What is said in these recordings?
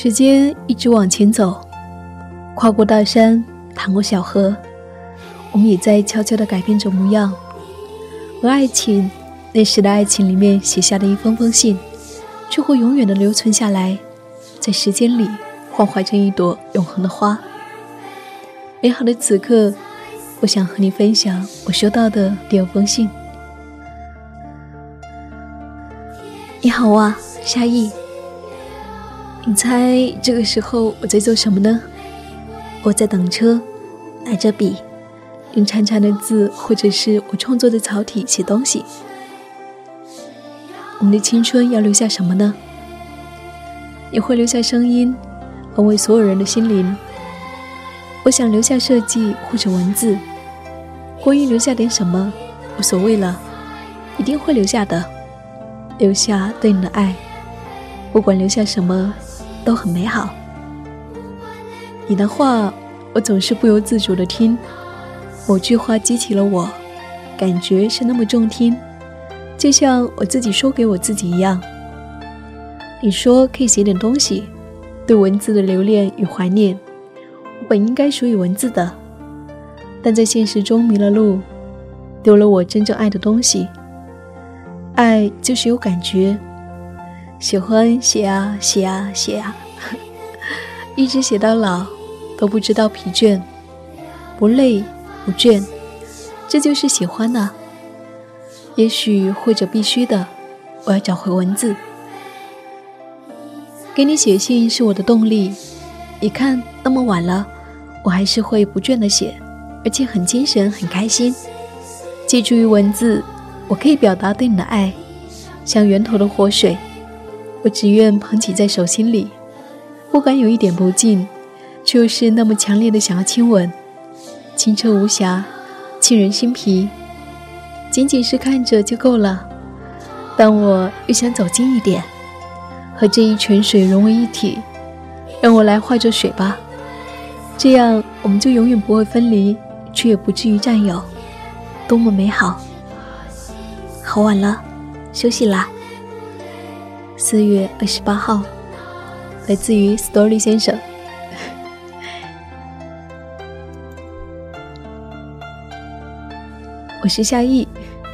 时间一直往前走，跨过大山，淌过小河，我们也在悄悄地改变着模样。而爱情，那时的爱情里面写下的一封封信，却会永远的留存下来，在时间里幻化成一朵永恒的花。美好的此刻，我想和你分享我收到的第二封信。你好啊，夏意。你猜这个时候我在做什么呢？我在等车，拿着笔，用长长的字或者是我创作的草体写东西。我们的青春要留下什么呢？也会留下声音，安慰所有人的心灵。我想留下设计或者文字，关于留下点什么，无所谓了，一定会留下的，留下对你的爱，不管留下什么。都很美好。你的话，我总是不由自主的听。某句话激起了我，感觉是那么中听，就像我自己说给我自己一样。你说可以写点东西，对文字的留恋与怀念。我本应该属于文字的，但在现实中迷了路，丢了我真正爱的东西。爱就是有感觉。喜欢写啊写啊写啊，一直写到老，都不知道疲倦，不累不倦，这就是喜欢呐。也许或者必须的，我要找回文字。给你写信是我的动力。你看那么晚了，我还是会不倦的写，而且很精神很开心。借助于文字，我可以表达对你的爱，像源头的活水。我只愿捧起在手心里，不敢有一点不敬，却又是那么强烈的想要亲吻，清澈无瑕，沁人心脾。仅仅是看着就够了，但我又想走近一点，和这一泉水融为一体。让我来化着水吧，这样我们就永远不会分离，却也不至于占有，多么美好！好晚了，休息啦。四月二十八号，来自于 Story 先生。我是夏意，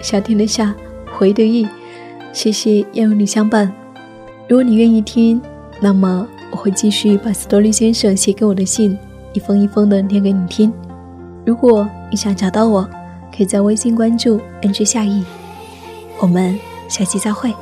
夏天的夏，回的意。谢谢要有你相伴。如果你愿意听，那么我会继续把 Story 先生写给我的信一封一封的念给你听。如果你想找到我，可以在微信关注 “NG 夏意。我们下期再会。